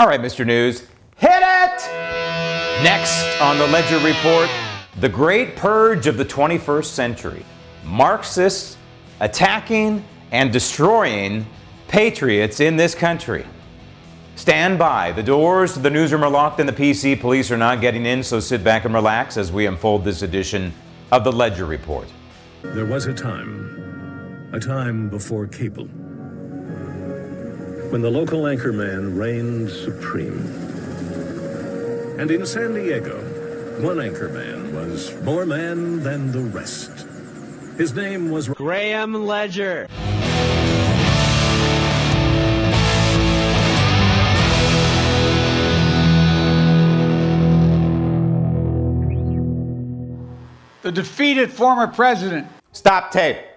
All right, Mr. News, hit it! Next on the Ledger Report, the great purge of the 21st century. Marxists attacking and destroying patriots in this country. Stand by. The doors to the newsroom are locked and the PC police are not getting in, so sit back and relax as we unfold this edition of the Ledger Report. There was a time, a time before cable, when the local anchorman reigned supreme. And in San Diego, one anchorman was more man than the rest. His name was Graham Ledger. the defeated former president. Stop tape.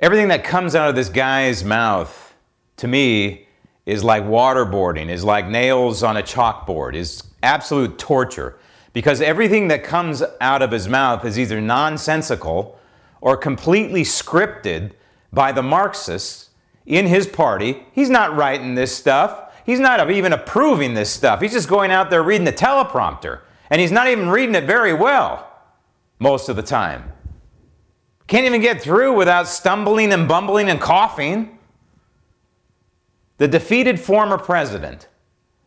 Everything that comes out of this guy's mouth, to me, is like waterboarding, is like nails on a chalkboard, is absolute torture. Because everything that comes out of his mouth is either nonsensical or completely scripted by the Marxists in his party. He's not writing this stuff. He's not even approving this stuff. He's just going out there reading the teleprompter. And he's not even reading it very well most of the time. Can't even get through without stumbling and bumbling and coughing. The defeated former president.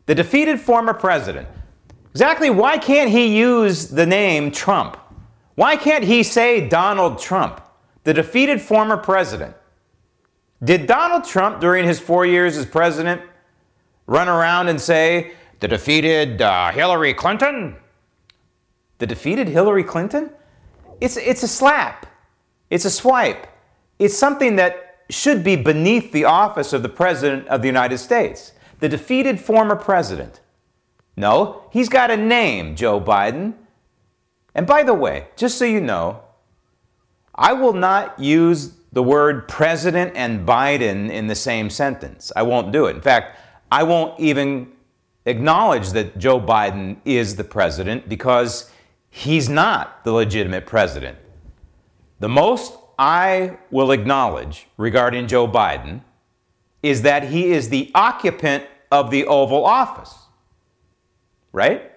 The defeated former president. Exactly why can't he use the name Trump? Why can't he say Donald Trump, the defeated former president? Did Donald Trump, during his four years as president, run around and say, the defeated uh, Hillary Clinton? the defeated Hillary Clinton, it's, it's a slap. It's a swipe. It's something that should be beneath the office of the President of the United States, the defeated former president. No, he's got a name, Joe Biden. And by the way, just so you know, I will not use the word president and Biden in the same sentence. I won't do it. In fact, I won't even acknowledge that Joe Biden is the president because he's not the legitimate president. The most I will acknowledge regarding Joe Biden is that he is the occupant of the Oval Office. Right?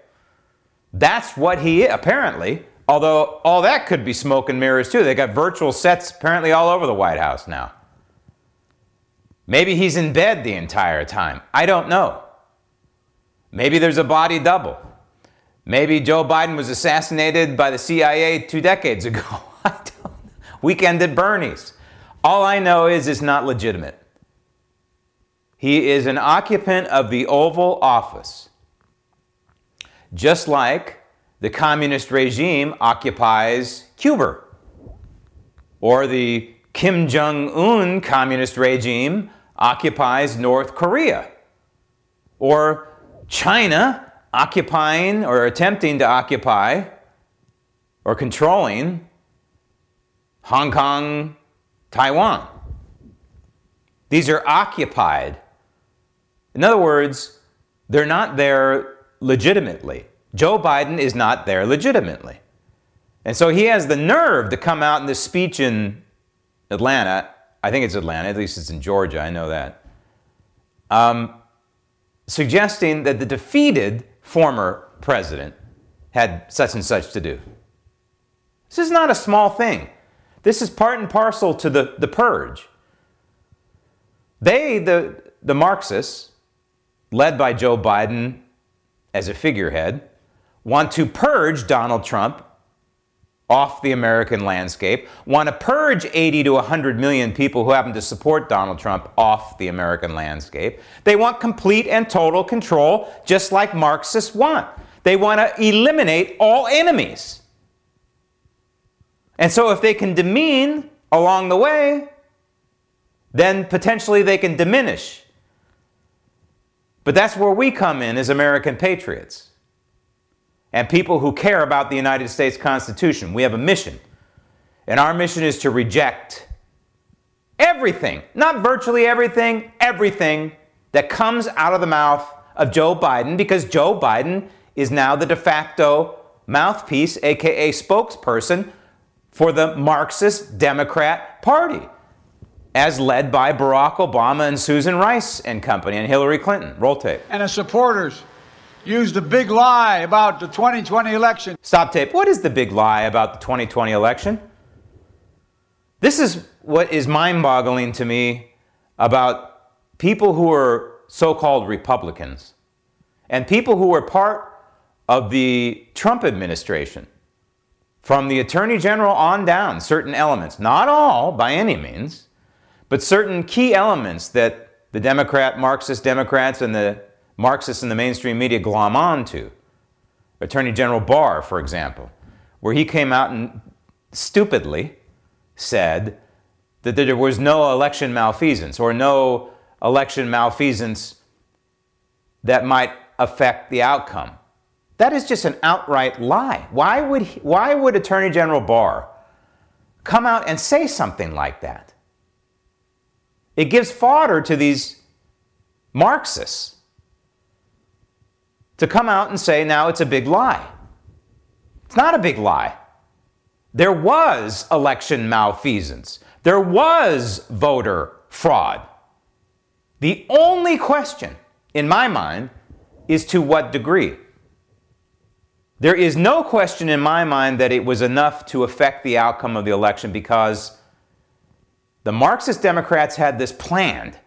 That's what he is, apparently. Although all that could be smoke and mirrors too. They got virtual sets apparently all over the White House now. Maybe he's in bed the entire time. I don't know. Maybe there's a body double. Maybe Joe Biden was assassinated by the CIA two decades ago. Weekend at Bernie's. All I know is it's not legitimate. He is an occupant of the Oval Office. Just like the communist regime occupies Cuba, or the Kim Jong un communist regime occupies North Korea, or China occupying or attempting to occupy or controlling Hong Kong, Taiwan. These are occupied. In other words, they're not there legitimately. Joe Biden is not there legitimately. And so he has the nerve to come out in this speech in Atlanta. I think it's Atlanta, at least it's in Georgia, I know that. Um, suggesting that the defeated former president had such and such to do. This is not a small thing. This is part and parcel to the, the purge. They, the, the Marxists, led by Joe Biden as a figurehead, want to purge Donald Trump off the American landscape, want to purge 80 to 100 million people who happen to support Donald Trump off the American landscape. They want complete and total control, just like Marxists want. They want to eliminate all enemies. And so, if they can demean along the way, then potentially they can diminish But that's where we come in as American patriots and people who care about the United States Constitution. We have a mission. And our mission is to reject everything, not virtually everything, everything that comes out of the mouth of Joe Biden because Joe Biden is now the de facto mouthpiece, aka spokesperson for the Marxist Democrat Party, as led by Barack Obama and Susan Rice and company and Hillary Clinton. Roll tape. And his supporters used the big lie about the 2020 election. Stop tape. What is the big lie about the 2020 election? This is what is mind boggling to me about people who are so called Republicans and people who were part of the Trump administration. From the Attorney General on down, certain elements, not all by any means, but certain key elements that the Democrat, Marxist Democrats, and the Marxists in the mainstream media glom on to. Attorney General Barr, for example, where he came out and stupidly said that there was no election malfeasance or no election malfeasance that might affect the outcome. That is just an outright lie. Why would, he, why would Attorney General Barr come out and say something like that? It gives fodder to these Marxists to come out and say now it's a big lie. It's not a big lie. There was election malfeasance. There was voter fraud. The only question, in my mind, is to what degree. There is no question in my mind that it was enough to affect the outcome of the election because the Marxist Democrats had this planned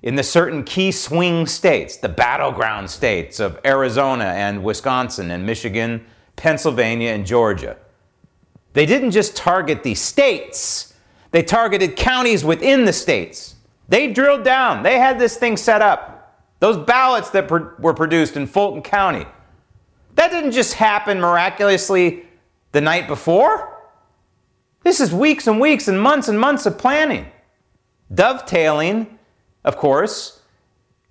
in the certain key swing states, the battleground states of Arizona and Wisconsin and Michigan, Pennsylvania and Georgia. They didn't just target the states, they targeted counties within the states. They drilled down, they had this thing set up. Those ballots that were produced in Fulton County, that didn't just happen miraculously the night before. This is weeks and weeks and months and months of planning. Dovetailing, of course,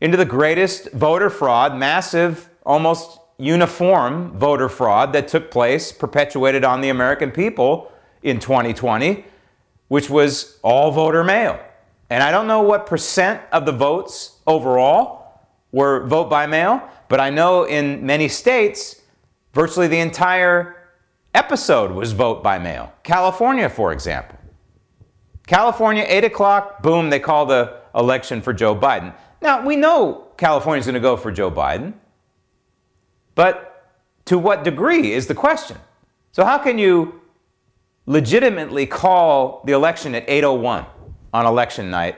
into the greatest voter fraud, massive, almost uniform voter fraud that took place, perpetuated on the American people in 2020, which was all voter mail. And I don't know what percent of the votes overall were vote by mail, but I know in many states, virtually the entire episode was vote by mail. California, for example. California, 8 o'clock, boom, they call the election for Joe Biden. Now, we know California's going to go for Joe Biden, but to what degree is the question. So, how can you legitimately call the election at 801 on election night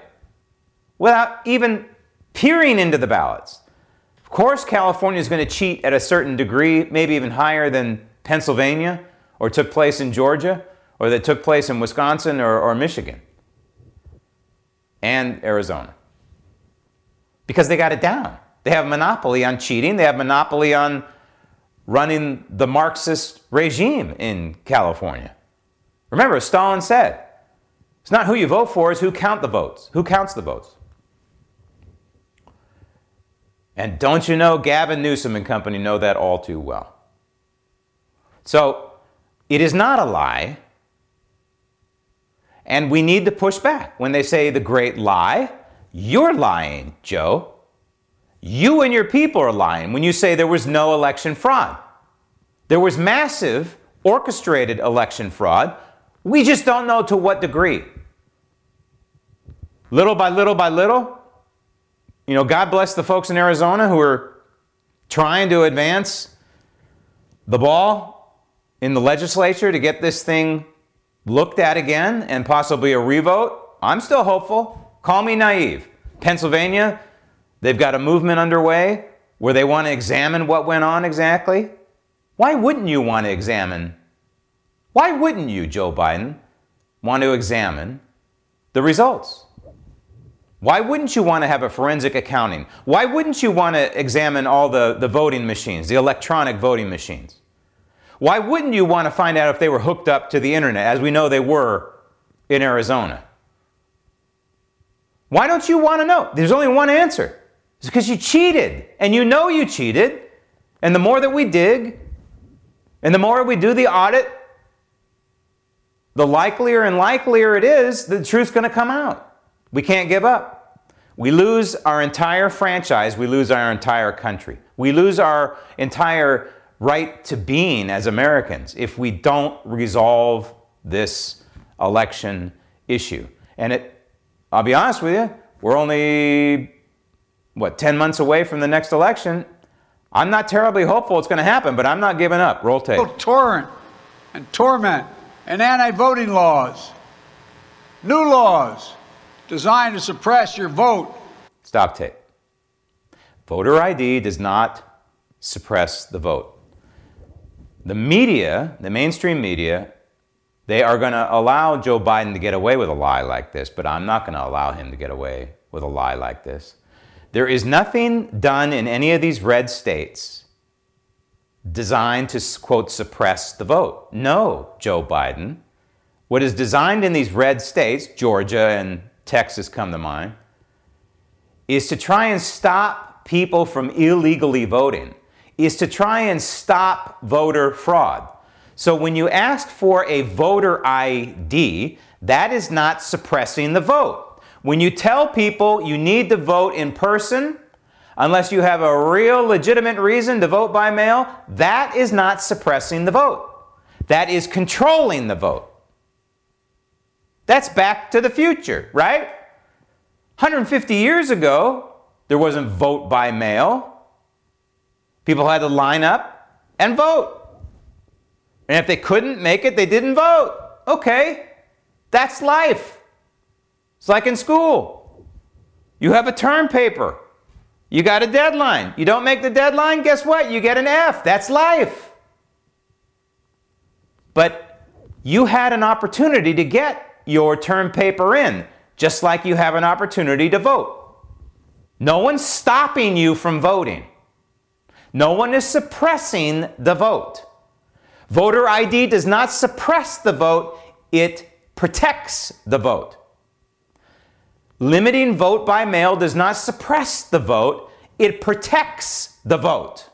without even peering into the ballots. Of course, California is going to cheat at a certain degree, maybe even higher than Pennsylvania, or took place in Georgia, or that took place in Wisconsin or, or Michigan and Arizona. Because they got it down. They have monopoly on cheating, they have monopoly on running the Marxist regime in California. Remember, Stalin said, it's not who you vote for, it's who count the votes. Who counts the votes? And don't you know, Gavin Newsom and company know that all too well. So it is not a lie. And we need to push back. When they say the great lie, you're lying, Joe. You and your people are lying when you say there was no election fraud. There was massive orchestrated election fraud. We just don't know to what degree. Little by little by little, you know, God bless the folks in Arizona who are trying to advance the ball in the legislature to get this thing looked at again and possibly a revote. I'm still hopeful. Call me naive. Pennsylvania, they've got a movement underway where they want to examine what went on exactly. Why wouldn't you want to examine? Why wouldn't you, Joe Biden, want to examine the results? Why wouldn't you want to have a forensic accounting? Why wouldn't you want to examine all the, the voting machines, the electronic voting machines? Why wouldn't you want to find out if they were hooked up to the internet, as we know they were in Arizona? Why don't you want to know? There's only one answer. It's because you cheated, and you know you cheated. And the more that we dig, and the more we do the audit, the likelier and likelier it is the truth's going to come out. We can't give up. We lose our entire franchise, we lose our entire country. We lose our entire right to being as Americans if we don't resolve this election issue. And it, I'll be honest with you, we're only, what, 10 months away from the next election. I'm not terribly hopeful it's going to happen, but I'm not giving up. Roll tape. Torrent and torment and anti voting laws, new laws designed to suppress your vote. Stop tape. Voter ID does not suppress the vote. The media, the mainstream media, they are going to allow Joe Biden to get away with a lie like this, but I'm not going to allow him to get away with a lie like this. There is nothing done in any of these red states designed to, quote, suppress the vote. No, Joe Biden. What is designed in these red states, Georgia and Texas come to mind, is to try and stop people from illegally voting, is to try and stop voter fraud. So when you ask for a voter ID, that is not suppressing the vote. When you tell people you need to vote in person, unless you have a real legitimate reason to vote by mail, that is not suppressing the vote. That is controlling the vote. That's back to the future, right? 150 years ago, there wasn't vote by mail. People had to line up and vote. And if they couldn't make it, they didn't vote. Okay, that's life. It's like in school. You have a term paper. You got a deadline. You don't make the deadline, guess what? You get an F. That's life. But you had an opportunity to get your term paper in, just like you have an opportunity to vote. No one's stopping you from voting. No one is suppressing the vote. Voter ID does not suppress the vote, it protects the vote. Limiting vote by mail does not suppress the vote, it protects the vote.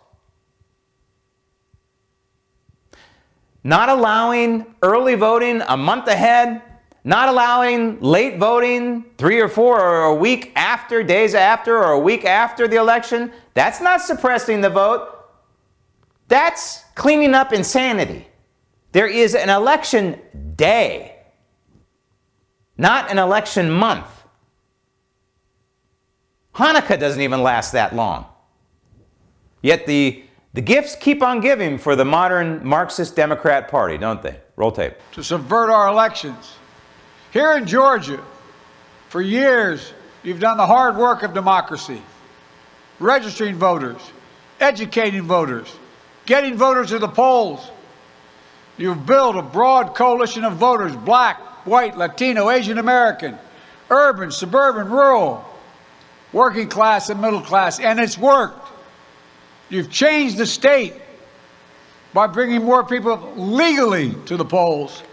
Not allowing early voting a month ahead, not allowing late voting three or four or a week after, days after, or a week after the election, that's not suppressing the vote. That's cleaning up insanity. There is an election day, not an election month. Hanukkah doesn't even last that long. Yet the, the gifts keep on giving for the modern Marxist Democrat Party, don't they? Roll tape. To subvert our elections. Here in Georgia, for years, you've done the hard work of democracy registering voters, educating voters, getting voters to the polls. You've built a broad coalition of voters black, white, Latino, Asian American, urban, suburban, rural working class and middle class, and it's worked. You've changed the state by bringing more people legally to the polls.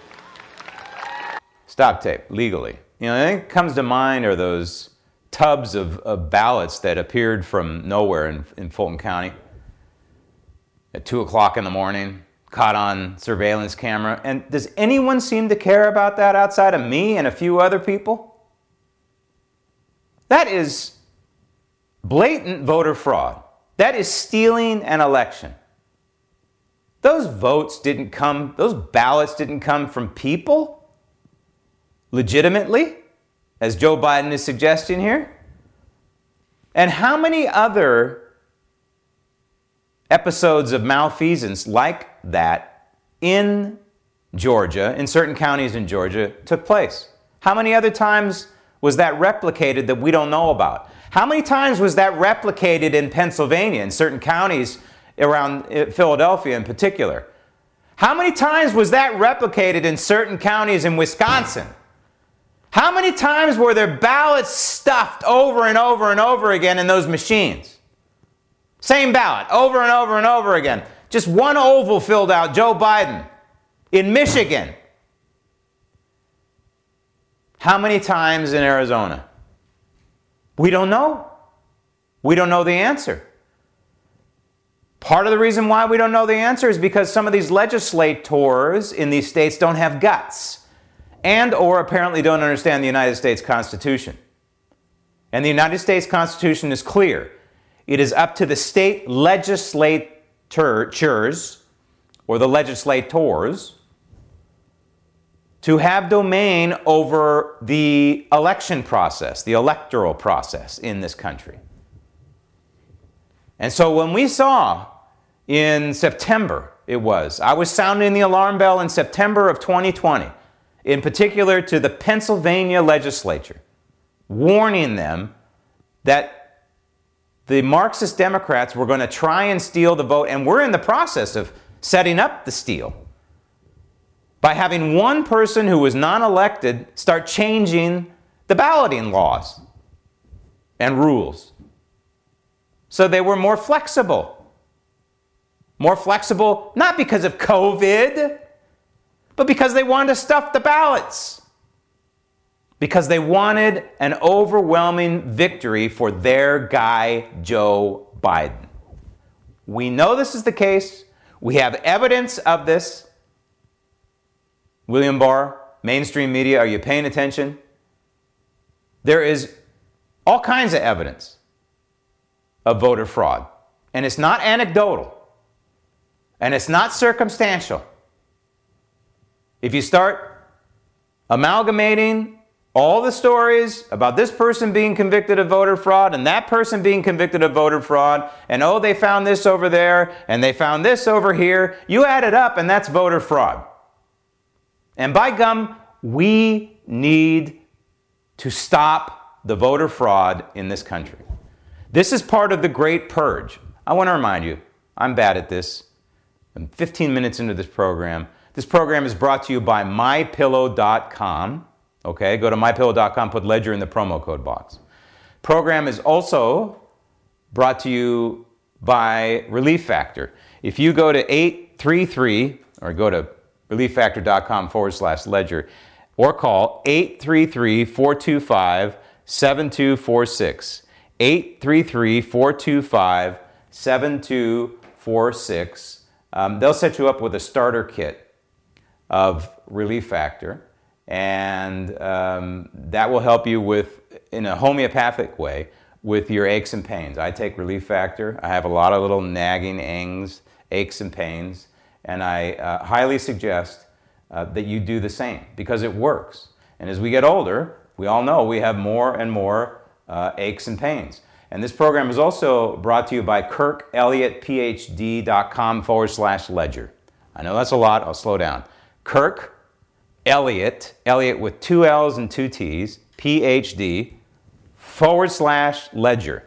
Stop tape, legally. You know, I think comes to mind are those tubs of, of ballots that appeared from nowhere in, in Fulton County at 2 o'clock in the morning, caught on surveillance camera. And does anyone seem to care about that outside of me and a few other people? That is blatant voter fraud. That is stealing an election. Those votes didn't come, those ballots didn't come from people legitimately, as Joe Biden is suggesting here. And how many other episodes of malfeasance like that in Georgia, in certain counties in Georgia, took place? How many other times was that replicated that we don't know about? How many times was that replicated in Pennsylvania, in certain counties around uh, Philadelphia in particular? How many times was that replicated in certain counties in Wisconsin? How many times were their ballots stuffed over and over and over again in those machines? Same ballot, over and over and over again. Just one oval filled out, Joe Biden, in Michigan. How many times in Arizona? We don't know. We don't know the answer. Part of the reason why we don't know the answer is because some of these legislators in these states don't have guts and or apparently don't understand the United States Constitution. And the United States Constitution is clear. It is up to the state legislatures or the legislators to have domain over the election process, the electoral process in this country. And so when we saw in September, it was, I was sounding the alarm bell in September of 2020, in particular to the Pennsylvania legislature, warning them that the Marxist Democrats were going to try and steal the vote, and we're in the process of setting up the steal by having one person who was non elected start changing the balloting laws and rules. So they were more flexible. More flexible, not because of COVID, but because they wanted to stuff the ballots. Because they wanted an overwhelming victory for their guy, Joe Biden. We know this is the case. We have evidence of this. William Barr, mainstream media, are you paying attention? There is all kinds of evidence of voter fraud. And it's not anecdotal. And it's not circumstantial. If you start amalgamating all the stories about this person being convicted of voter fraud and that person being convicted of voter fraud, and oh, they found this over there and they found this over here, you add it up and that's voter fraud. And by gum, we need to stop the voter fraud in this country. This is part of the Great Purge. I want to remind you, I'm bad at this. I'm 15 minutes into this program. This program is brought to you by mypillow.com. Okay, go to mypillow.com, put ledger in the promo code box. Program is also brought to you by Relief Factor. If you go to 833 or go to relieffactor.com forward slash ledger or call 833 425 7246. 833 425 7246. Um, they'll set you up with a starter kit of Relief Factor, and um, that will help you with, in a homeopathic way, with your aches and pains. I take Relief Factor. I have a lot of little nagging angs, aches and pains, and I uh, highly suggest uh, that you do the same because it works. And as we get older, we all know we have more and more uh, aches and pains. And this program is also brought to you by KirkElliottPhD.com forward slash ledger. I know that's a lot, I'll slow down. Kirk Elliott, Elliott with two L's and two T's, PhD, forward slash ledger.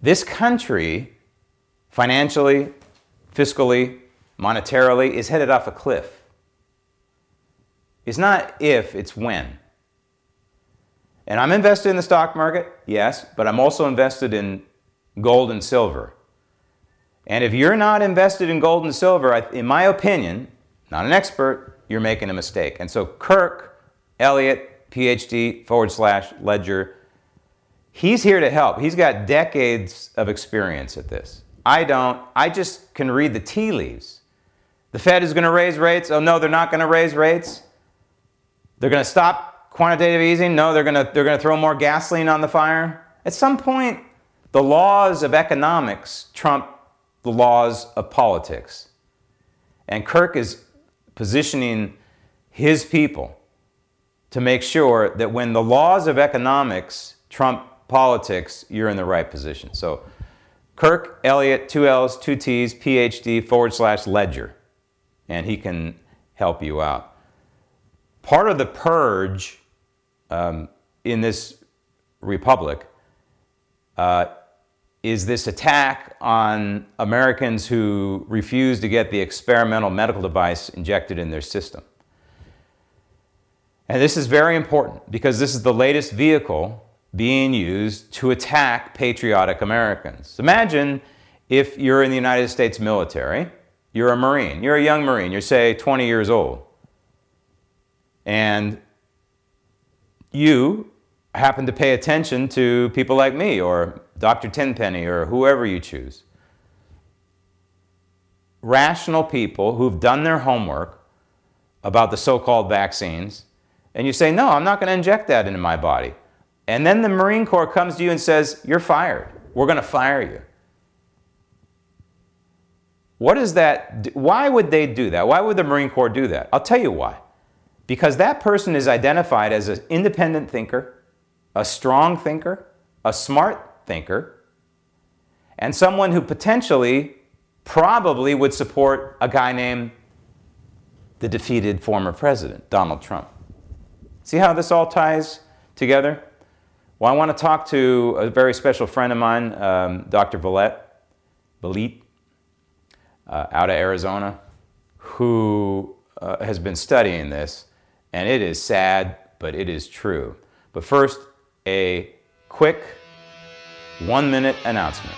This country, financially, fiscally, monetarily, is headed off a cliff. It's not if, it's when. And I'm invested in the stock market, yes, but I'm also invested in gold and silver. And if you're not invested in gold and silver, in my opinion, not an expert, you're making a mistake. And so Kirk Elliott, PhD forward slash ledger, he's here to help. He's got decades of experience at this. I don't. I just can read the tea leaves. The Fed is going to raise rates. Oh, no, they're not going to raise rates. They're going to stop quantitative easing? No, they're going to they're going to throw more gasoline on the fire. At some point, the laws of economics trump the laws of politics. And Kirk is positioning his people to make sure that when the laws of economics trump politics, you're in the right position. So, Kirk Elliott, two L's, two T's, PhD forward slash ledger, and he can help you out. Part of the purge um, in this republic uh, is this attack on Americans who refuse to get the experimental medical device injected in their system. And this is very important because this is the latest vehicle being used to attack patriotic Americans. Imagine if you're in the United States military, you're a Marine, you're a young Marine, you're, say, 20 years old, and you happen to pay attention to people like me or Dr. Tenpenny or whoever you choose. Rational people who've done their homework about the so called vaccines, and you say, No, I'm not going to inject that into my body. And then the Marine Corps comes to you and says, You're fired. We're going to fire you. What is that? Why would they do that? Why would the Marine Corps do that? I'll tell you why. Because that person is identified as an independent thinker, a strong thinker, a smart thinker, and someone who potentially, probably would support a guy named the defeated former president, Donald Trump. See how this all ties together? Well, I want to talk to a very special friend of mine, um, Dr. Valette, Valit, uh, out of Arizona, who uh, has been studying this, and it is sad, but it is true. But first, a quick one minute announcement.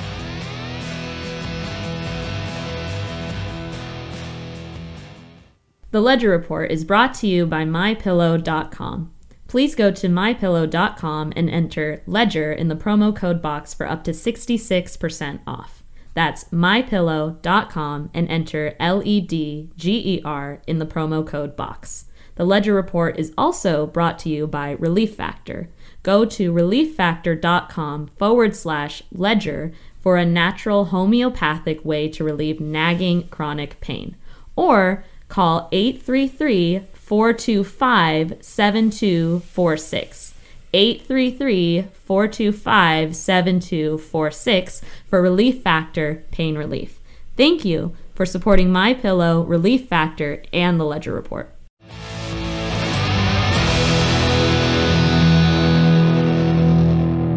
The Ledger Report is brought to you by MyPillow.com. Please go to MyPillow.com and enter Ledger in the promo code box for up to 66% off. That's MyPillow.com and enter L E D G E R in the promo code box. The Ledger Report is also brought to you by Relief Factor go to relieffactor.com forward slash ledger for a natural homeopathic way to relieve nagging chronic pain. Or call 833 425 7246. 833 425 7246 for Relief Factor Pain Relief. Thank you for supporting My Pillow, Relief Factor, and the Ledger Report.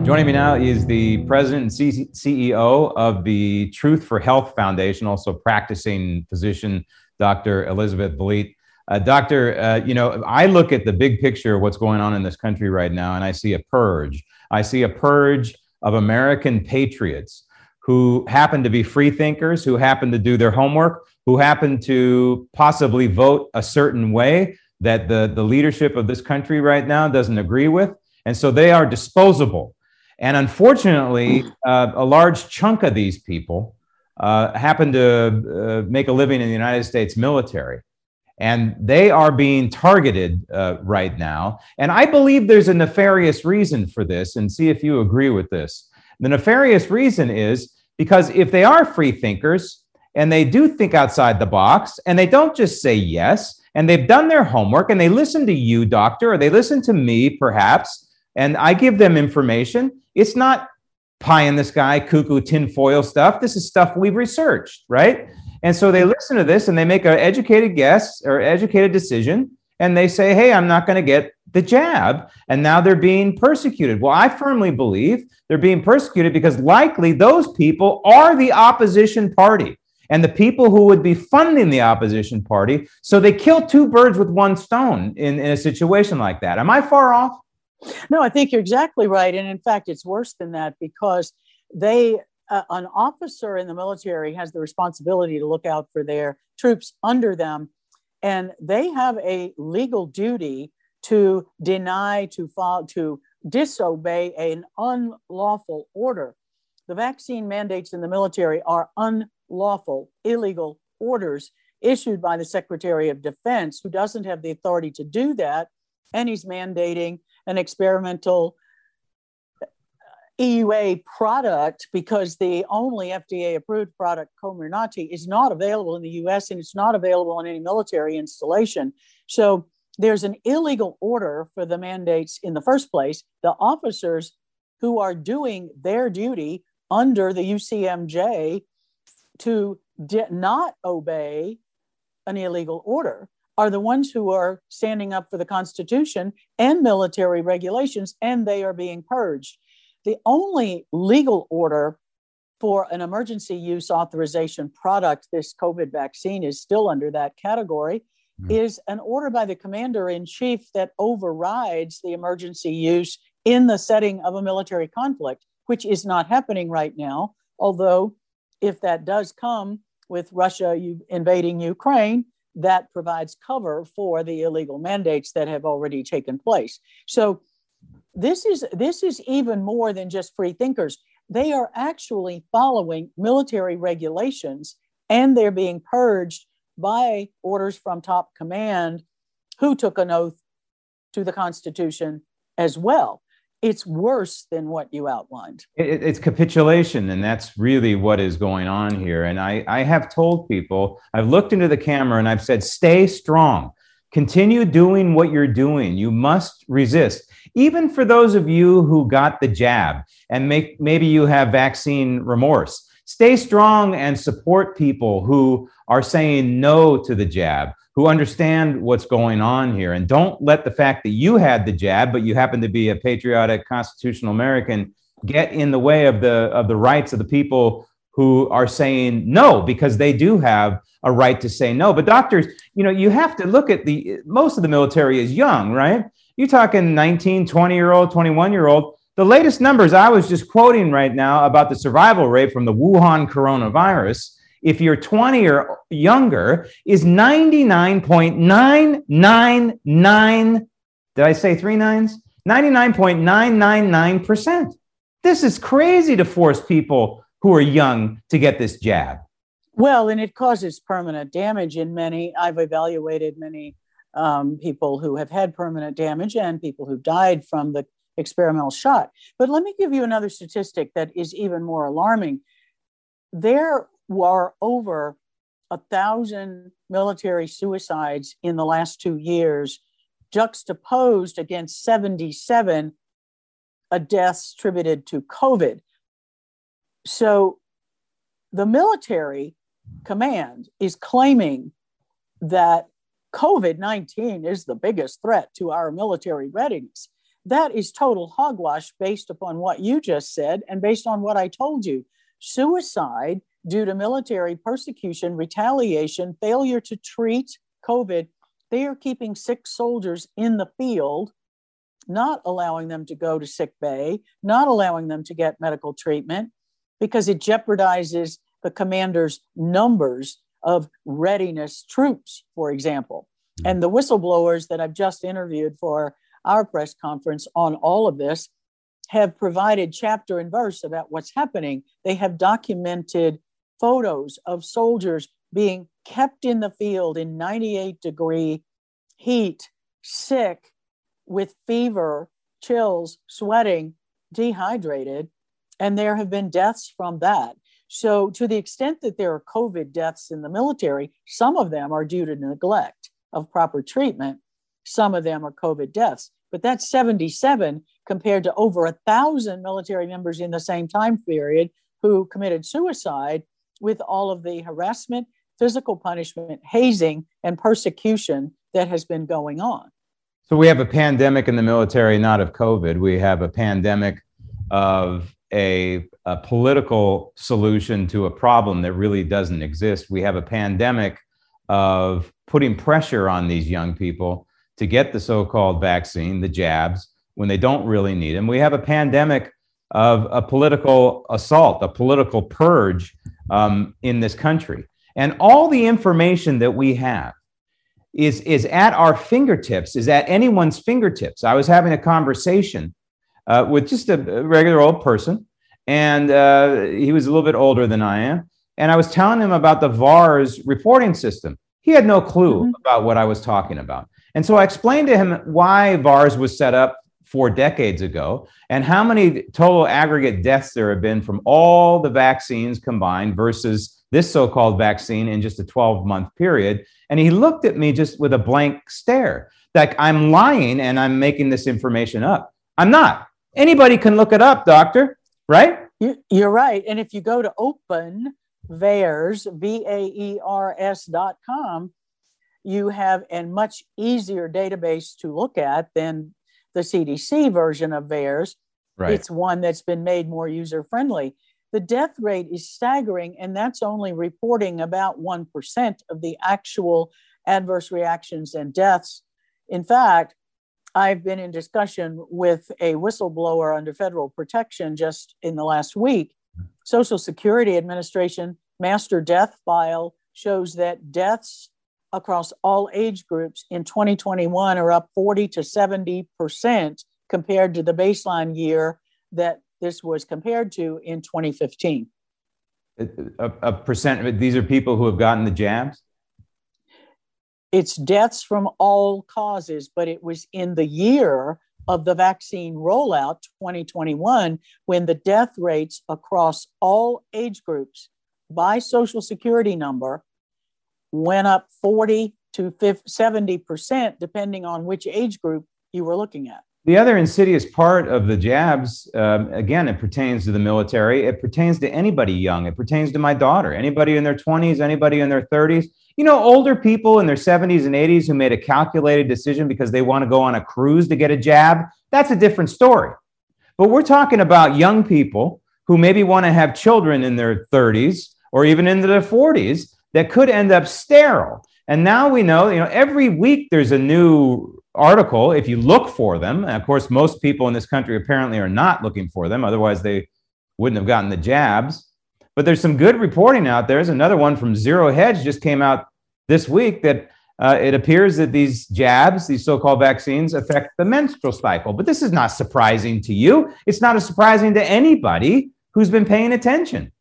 Joining me now is the president and CEO of the Truth for Health Foundation, also practicing physician, Dr. Elizabeth Valit. Uh, doctor, uh, you know, I look at the big picture of what's going on in this country right now, and I see a purge. I see a purge of American patriots who happen to be free thinkers, who happen to do their homework, who happen to possibly vote a certain way that the, the leadership of this country right now doesn't agree with. And so they are disposable. And unfortunately, uh, a large chunk of these people uh, happen to uh, make a living in the United States military. And they are being targeted uh, right now. And I believe there's a nefarious reason for this, and see if you agree with this. The nefarious reason is because if they are free thinkers and they do think outside the box and they don't just say yes, and they've done their homework and they listen to you, doctor, or they listen to me, perhaps, and I give them information, it's not pie in the sky, cuckoo, tinfoil stuff. This is stuff we've researched, right? And so they listen to this and they make an educated guess or educated decision and they say, hey, I'm not going to get the jab. And now they're being persecuted. Well, I firmly believe they're being persecuted because likely those people are the opposition party and the people who would be funding the opposition party. So they kill two birds with one stone in, in a situation like that. Am I far off? No, I think you're exactly right. And in fact, it's worse than that because they, uh, an officer in the military has the responsibility to look out for their troops under them. And they have a legal duty to deny, to follow, to disobey an unlawful order. The vaccine mandates in the military are unlawful, illegal orders issued by the Secretary of Defense, who doesn't have the authority to do that. And he's mandating an experimental EUA product because the only FDA approved product, Comirnaty, is not available in the US and it's not available in any military installation. So there's an illegal order for the mandates in the first place. The officers who are doing their duty under the UCMJ to not obey an illegal order are the ones who are standing up for the Constitution and military regulations, and they are being purged. The only legal order for an emergency use authorization product, this COVID vaccine is still under that category, mm-hmm. is an order by the commander in chief that overrides the emergency use in the setting of a military conflict, which is not happening right now. Although, if that does come with Russia invading Ukraine, that provides cover for the illegal mandates that have already taken place. So this is this is even more than just free thinkers. They are actually following military regulations and they're being purged by orders from top command who took an oath to the Constitution as well. It's worse than what you outlined. It, it's capitulation, and that's really what is going on here. And I, I have told people, I've looked into the camera and I've said, stay strong. Continue doing what you're doing. You must resist. Even for those of you who got the jab and make, maybe you have vaccine remorse, stay strong and support people who are saying no to the jab, who understand what's going on here. And don't let the fact that you had the jab, but you happen to be a patriotic constitutional American, get in the way of the of the rights of the people who are saying no, because they do have a right to say no. But doctors, you know, you have to look at the most of the military is young, right? You're talking 19, 20 year old, 21 year old. The latest numbers I was just quoting right now about the survival rate from the Wuhan coronavirus if you're 20 or younger is 99.999 did i say three nines? 99.999% this is crazy to force people who are young to get this jab. Well and it causes permanent damage in many i've evaluated many um, people who have had permanent damage and people who died from the experimental shot. But let me give you another statistic that is even more alarming. There were over a thousand military suicides in the last two years, juxtaposed against 77 deaths attributed to COVID. So the military command is claiming that COVID 19 is the biggest threat to our military readiness. That is total hogwash based upon what you just said and based on what I told you. Suicide due to military persecution, retaliation, failure to treat COVID, they are keeping sick soldiers in the field, not allowing them to go to sick bay, not allowing them to get medical treatment, because it jeopardizes the commander's numbers of readiness troops, for example. Hmm. And the whistleblowers that I've just interviewed for our press conference on all of this have provided chapter and verse about what's happening. They have documented photos of soldiers being kept in the field in 98 degree heat, sick, with fever, chills, sweating, dehydrated. And there have been deaths from that. So, to the extent that there are COVID deaths in the military, some of them are due to neglect of proper treatment. Some of them are COVID deaths. But that's 77 compared to over a thousand military members in the same time period who committed suicide with all of the harassment, physical punishment, hazing, and persecution that has been going on. So we have a pandemic in the military, not of COVID. We have a pandemic of a, a political solution to a problem that really doesn't exist. We have a pandemic of putting pressure on these young people to get the so called vaccine, the jabs, when they don't really need them. We have a pandemic of a political assault, a political purge um, in this country. And all the information that we have is, is at our fingertips, is at anyone's fingertips. I was having a conversation uh, with just a regular old person, and uh, he was a little bit older than I am. And I was telling him about the VAERS reporting system. He had no clue mm-hmm. about what I was talking about. And so I explained to him why VAERS was set up four decades ago, and how many total aggregate deaths there have been from all the vaccines combined versus this so called vaccine in just a 12 month period. And he looked at me just with a blank stare, like I'm lying and I'm making this information up. I'm not. Anybody can look it up, doctor, right? You're right. And if you go to open VAERS, V A E R S dot com, you have a much easier database to look at than the CDC version of VAERS. Right. It's one that's been made more user friendly. The death rate is staggering, and that's only reporting about 1% of the actual adverse reactions and deaths. In fact, I've been in discussion with a whistleblower under federal protection just in the last week. Social Security Administration master death file shows that deaths across all age groups in 2021 are up 40 to 70% compared to the baseline year that this was compared to in 2015. A, a, a percent, these are people who have gotten the jabs? It's deaths from all causes, but it was in the year of the vaccine rollout 2021 when the death rates across all age groups by social security number went up 40 to 50, 70% depending on which age group you were looking at. The other insidious part of the jabs, um, again, it pertains to the military. It pertains to anybody young. It pertains to my daughter, anybody in their 20s, anybody in their 30s. You know, older people in their 70s and 80s who made a calculated decision because they want to go on a cruise to get a jab. That's a different story. But we're talking about young people who maybe want to have children in their 30s or even into their 40s that could end up sterile. And now we know, you know, every week there's a new article if you look for them. And of course, most people in this country apparently are not looking for them, otherwise, they wouldn't have gotten the jabs. But there's some good reporting out there. There's another one from Zero Hedge just came out this week that uh, it appears that these jabs, these so called vaccines, affect the menstrual cycle. But this is not surprising to you. It's not surprising to anybody who's been paying attention.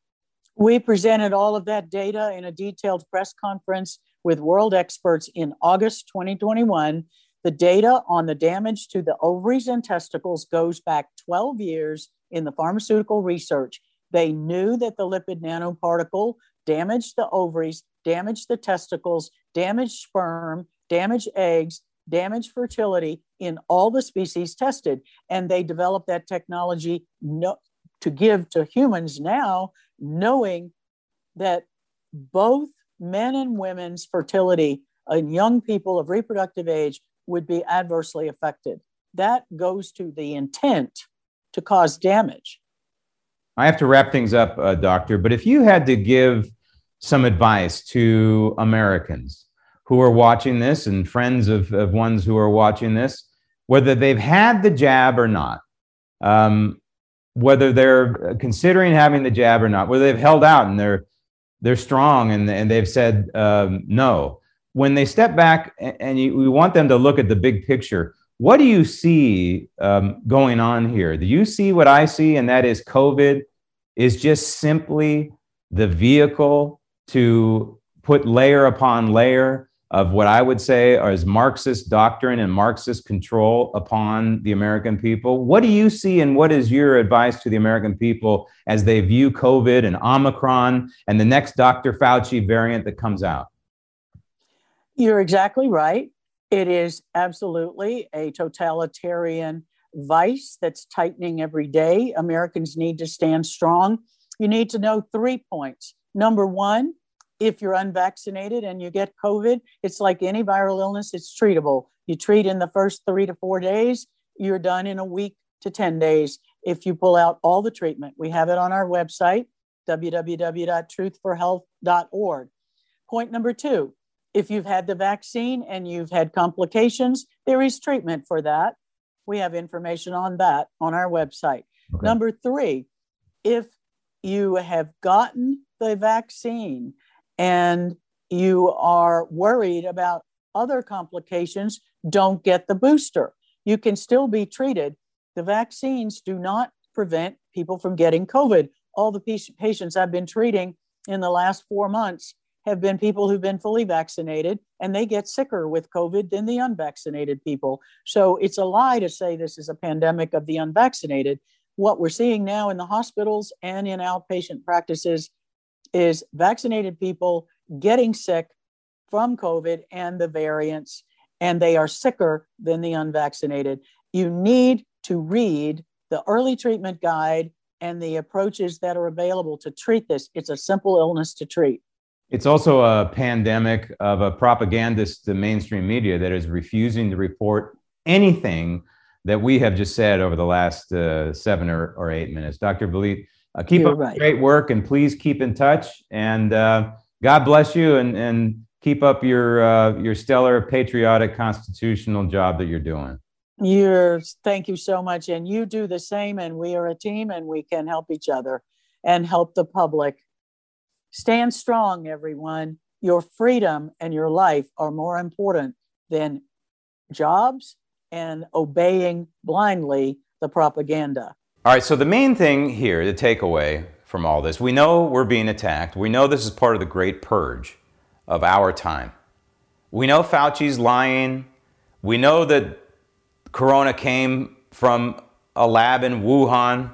We presented all of that data in a detailed press conference with world experts in August 2021. The data on the damage to the ovaries and testicles goes back 12 years in the pharmaceutical research. They knew that the lipid nanoparticle damaged the ovaries, damaged the testicles, damaged sperm, damaged eggs, damaged fertility in all the species tested. And they developed that technology no, to give to humans now knowing that both men and women's fertility and young people of reproductive age would be adversely affected. That goes to the intent to cause damage. I have to wrap things up, uh, Doctor, but if you had to give some advice to Americans who are watching this and friends of, of ones who are watching this, whether they've had the jab or not, um, whether they're considering having the jab or not, whether they've held out and they're they're strong and, and they've said um, no. When they step back and you, we want them to look at the big picture, what do you see um, going on here? Do you see what I see? And that is COVID is just simply the vehicle to put layer upon layer of what I would say is Marxist doctrine and Marxist control upon the American people. What do you see, and what is your advice to the American people as they view COVID and Omicron and the next Dr. Fauci variant that comes out? You're exactly right. It is absolutely a totalitarian vice that's tightening every day. Americans need to stand strong. You need to know three points. Number one, if you're unvaccinated and you get COVID, it's like any viral illness, it's treatable. You treat in the first three to four days, you're done in a week to 10 days. If you pull out all the treatment, we have it on our website, www.truthforhealth.org. Point number two if you've had the vaccine and you've had complications, there is treatment for that. We have information on that on our website. Okay. Number three, if you have gotten the vaccine and you are worried about other complications, don't get the booster. You can still be treated. The vaccines do not prevent people from getting COVID. All the patients I've been treating in the last four months have been people who've been fully vaccinated and they get sicker with COVID than the unvaccinated people. So it's a lie to say this is a pandemic of the unvaccinated. What we're seeing now in the hospitals and in outpatient practices is vaccinated people getting sick from COVID and the variants, and they are sicker than the unvaccinated. You need to read the early treatment guide and the approaches that are available to treat this. It's a simple illness to treat. It's also a pandemic of a propagandist, the mainstream media that is refusing to report anything that we have just said over the last uh, seven or, or eight minutes. Dr. Vliet, uh, keep You're up right. great work and please keep in touch. And uh, God bless you and, and keep up your, uh, your stellar, patriotic, constitutional job that you're doing. You're, thank you so much. And you do the same. And we are a team and we can help each other and help the public. Stand strong, everyone. Your freedom and your life are more important than jobs and obeying blindly the propaganda. All right, so the main thing here, the takeaway from all this, we know we're being attacked. We know this is part of the great purge of our time. We know Fauci's lying. We know that corona came from a lab in Wuhan.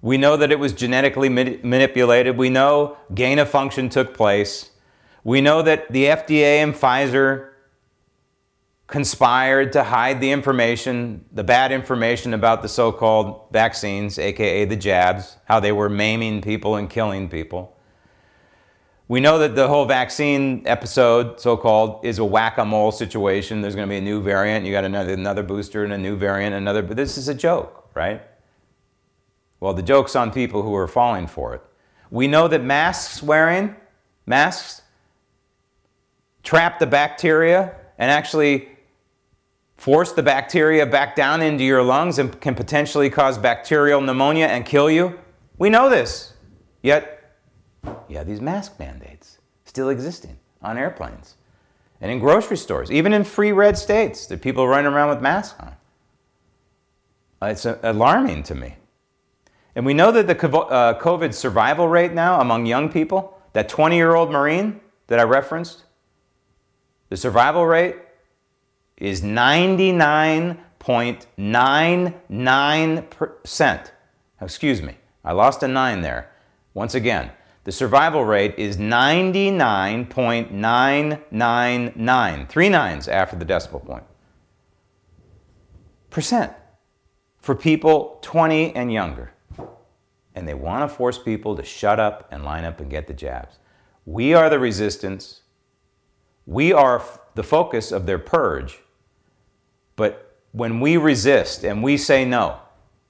We know that it was genetically manipulated. We know gain of function took place. We know that the FDA and Pfizer conspired to hide the information, the bad information about the so called vaccines, aka the jabs, how they were maiming people and killing people. We know that the whole vaccine episode, so called, is a whack a mole situation. There's going to be a new variant. You got another, another booster and a new variant, another, but this is a joke, right? Well, the joke's on people who are falling for it. We know that masks wearing, masks, trap the bacteria and actually force the bacteria back down into your lungs and can potentially cause bacterial pneumonia and kill you. We know this. Yet, you have these mask mandates still existing on airplanes and in grocery stores, even in free red states, that people running around with masks on. It's alarming to me. And we know that the uh, COVID survival rate now among young people, that 20 year old Marine that I referenced, the survival rate is 99.99%. Excuse me, I lost a 9 there. Once again, the survival rate is 99.999. Three nines after the decimal point. Percent for people 20 and younger. And they want to force people to shut up and line up and get the jabs. We are the resistance. We are the focus of their purge. But when we resist and we say no,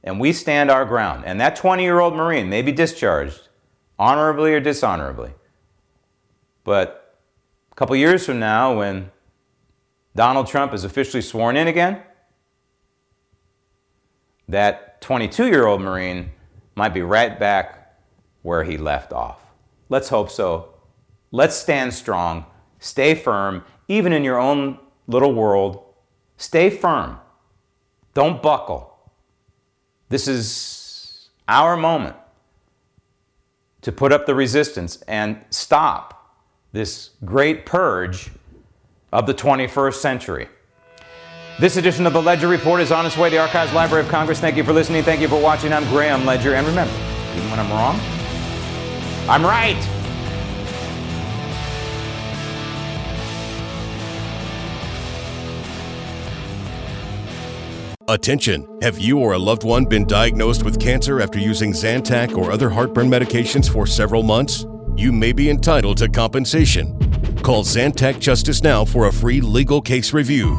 and we stand our ground, and that 20 year old Marine may be discharged honorably or dishonorably, but a couple years from now, when Donald Trump is officially sworn in again, that 22 year old Marine might be right back where he left off. Let's hope so. Let's stand strong, stay firm, even in your own little world Stay firm. Don't buckle. This is our moment to put up the resistance and stop this great purge of the 21st century. This edition of the Ledger Report is on its way to the Archives Library of Congress. Thank you for listening. Thank you for watching. I'm Graham Ledger. And remember, even when I'm wrong, I'm right. Attention! Have you or a loved one been diagnosed with cancer after using Zantac or other heartburn medications for several months? You may be entitled to compensation. Call Zantac Justice now for a free legal case review.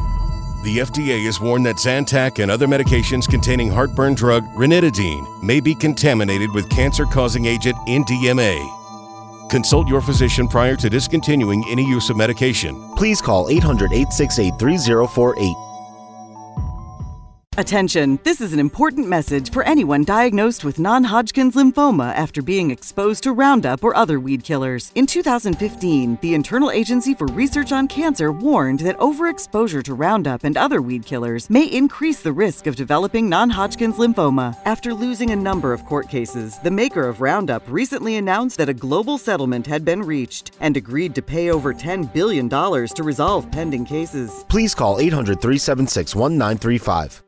The FDA has warned that Zantac and other medications containing heartburn drug ranitidine may be contaminated with cancer causing agent NDMA. Consult your physician prior to discontinuing any use of medication. Please call 800 868 3048. Attention, this is an important message for anyone diagnosed with non Hodgkin's lymphoma after being exposed to Roundup or other weed killers. In 2015, the Internal Agency for Research on Cancer warned that overexposure to Roundup and other weed killers may increase the risk of developing non Hodgkin's lymphoma. After losing a number of court cases, the maker of Roundup recently announced that a global settlement had been reached and agreed to pay over $10 billion to resolve pending cases. Please call 800 376 1935.